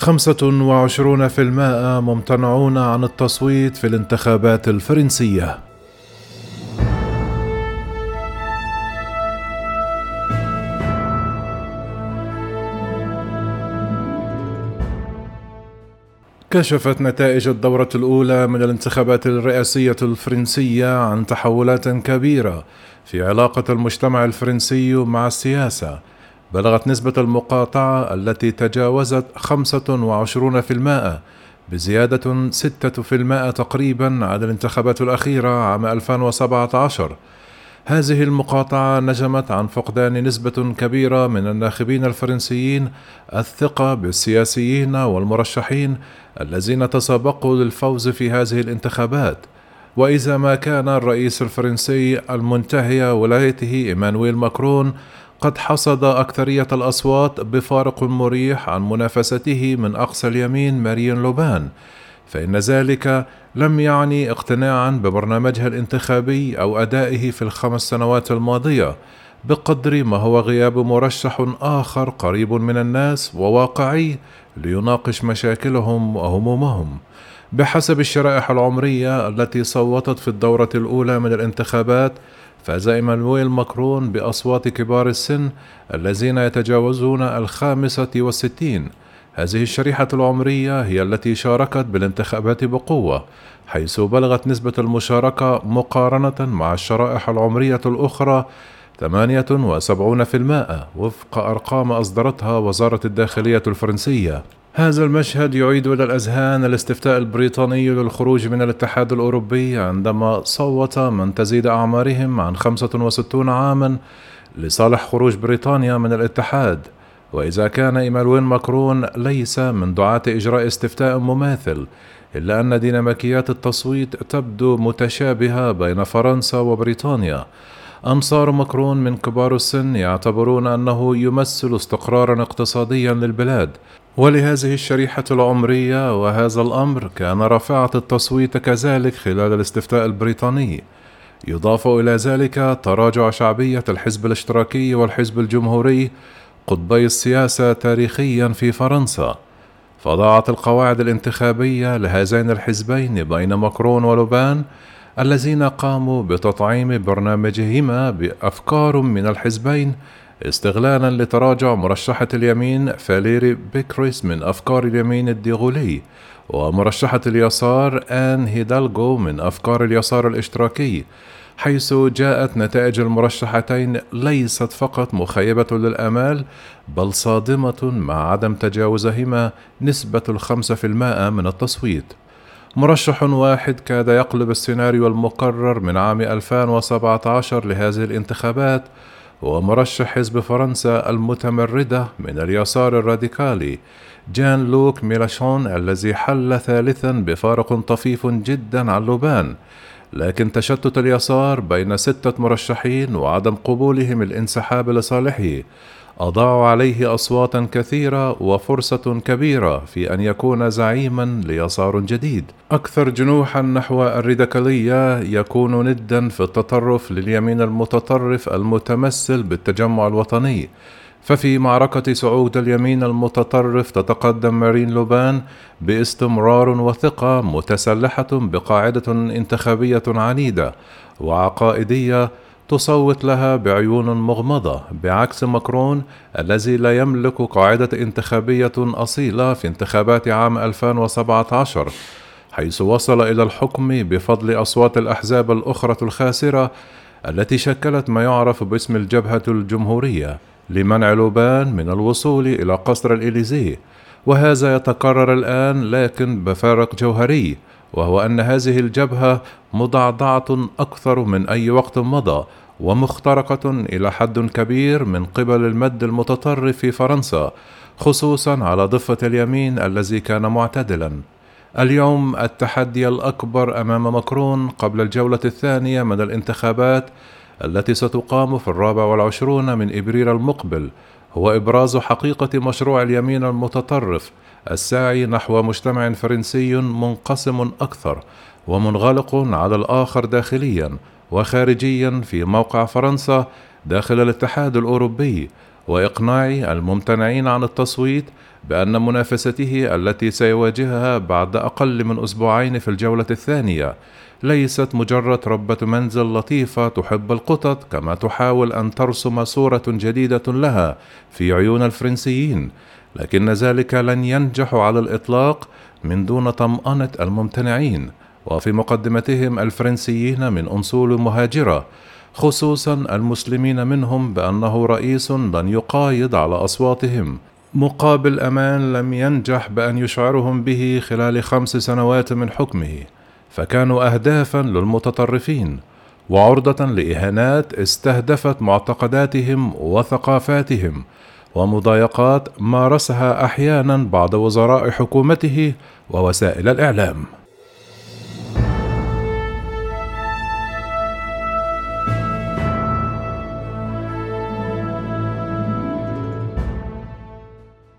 خمسة وعشرون في المائة ممتنعون عن التصويت في الانتخابات الفرنسية. كشفت نتائج الدورة الأولى من الانتخابات الرئاسية الفرنسية عن تحولات كبيرة في علاقة المجتمع الفرنسي مع السياسة. بلغت نسبة المقاطعة التي تجاوزت 25% بزيادة 6% تقريبا عن الانتخابات الأخيرة عام 2017 هذه المقاطعة نجمت عن فقدان نسبة كبيرة من الناخبين الفرنسيين الثقة بالسياسيين والمرشحين الذين تسابقوا للفوز في هذه الانتخابات. وإذا ما كان الرئيس الفرنسي المنتهي ولايته إيمانويل ماكرون قد حصد أكثرية الأصوات بفارق مريح عن منافسته من أقصى اليمين مارين لوبان فإن ذلك لم يعني اقتناعا ببرنامجها الانتخابي أو أدائه في الخمس سنوات الماضية بقدر ما هو غياب مرشح آخر قريب من الناس وواقعي ليناقش مشاكلهم وهمومهم. بحسب الشرائح العمرية التي صوتت في الدورة الأولى من الانتخابات فاز إيمانويل ماكرون بأصوات كبار السن الذين يتجاوزون الخامسة والستين. هذه الشريحة العمرية هي التي شاركت بالانتخابات بقوة حيث بلغت نسبة المشاركة مقارنة مع الشرائح العمرية الأخرى 78% وفق أرقام أصدرتها وزارة الداخلية الفرنسية. هذا المشهد يعيد إلى الأذهان الاستفتاء البريطاني للخروج من الاتحاد الأوروبي عندما صوت من تزيد أعمارهم عن 65 عاما لصالح خروج بريطانيا من الاتحاد. وإذا كان إيمانويل ماكرون ليس من دعاة إجراء استفتاء مماثل إلا أن ديناميكيات التصويت تبدو متشابهة بين فرنسا وبريطانيا. أنصار ماكرون من كبار السن يعتبرون أنه يمثل استقرارا اقتصاديا للبلاد ولهذه الشريحة العمرية وهذا الأمر كان رافعة التصويت كذلك خلال الاستفتاء البريطاني. يضاف إلى ذلك تراجع شعبية الحزب الاشتراكي والحزب الجمهوري قطبي السياسة تاريخيا في فرنسا. فضاعت القواعد الانتخابية لهذين الحزبين بين ماكرون ولوبان الذين قاموا بتطعيم برنامجهما بأفكار من الحزبين استغلالا لتراجع مرشحة اليمين فاليري بيكريس من أفكار اليمين الديغولي ومرشحة اليسار آن هيدالغو من أفكار اليسار الإشتراكي حيث جاءت نتائج المرشحتين ليست فقط مخيبة للآمال بل صادمة مع عدم تجاوزهما نسبة الخمسة في المائة من التصويت. مرشح واحد كاد يقلب السيناريو المقرر من عام 2017 لهذه الانتخابات هو مرشح حزب فرنسا المتمردة من اليسار الراديكالي جان لوك ميلاشون الذي حل ثالثا بفارق طفيف جدا عن لوبان. لكن تشتت اليسار بين ستة مرشحين وعدم قبولهم الانسحاب لصالحه. أضاعوا عليه أصواتا كثيرة وفرصة كبيرة في أن يكون زعيما ليسار جديد. أكثر جنوحا نحو الراديكالية يكون ندا في التطرف لليمين المتطرف المتمثل بالتجمع الوطني. ففي معركة صعود اليمين المتطرف تتقدم مارين لوبان باستمرار وثقة متسلحة بقاعدة انتخابية عنيدة وعقائدية تصوت لها بعيون مغمضة بعكس ماكرون الذي لا يملك قاعدة انتخابية أصيلة في انتخابات عام 2017 حيث وصل إلى الحكم بفضل أصوات الأحزاب الأخرى الخاسرة التي شكلت ما يعرف باسم الجبهة الجمهورية لمنع لوبان من الوصول إلى قصر الإليزيه وهذا يتكرر الآن لكن بفارق جوهري وهو أن هذه الجبهة مضعضعة أكثر من أي وقت مضى ومخترقة إلى حد كبير من قبل المد المتطرف في فرنسا خصوصا على ضفة اليمين الذي كان معتدلا. اليوم التحدي الأكبر أمام ماكرون قبل الجولة الثانية من الانتخابات التي ستقام في الرابع والعشرون من إبريل المقبل هو إبراز حقيقة مشروع اليمين المتطرف الساعي نحو مجتمع فرنسي منقسم أكثر ومنغلق على الآخر داخليا وخارجيا في موقع فرنسا داخل الاتحاد الأوروبي وإقناع الممتنعين عن التصويت بأن منافسته التي سيواجهها بعد أقل من أسبوعين في الجولة الثانية ليست مجرد ربة منزل لطيفة تحب القطط كما تحاول أن ترسم صورة جديدة لها في عيون الفرنسيين لكن ذلك لن ينجح على الإطلاق من دون طمأنة الممتنعين وفي مقدمتهم الفرنسيين من أصول مهاجرة خصوصا المسلمين منهم بأنه رئيس لن يقايض على أصواتهم. مقابل أمان لم ينجح بأن يشعرهم به خلال خمس سنوات من حكمه فكانوا أهدافا للمتطرفين وعرضة لإهانات استهدفت معتقداتهم وثقافاتهم ومضايقات مارسها أحيانا بعض وزراء حكومته ووسائل الإعلام.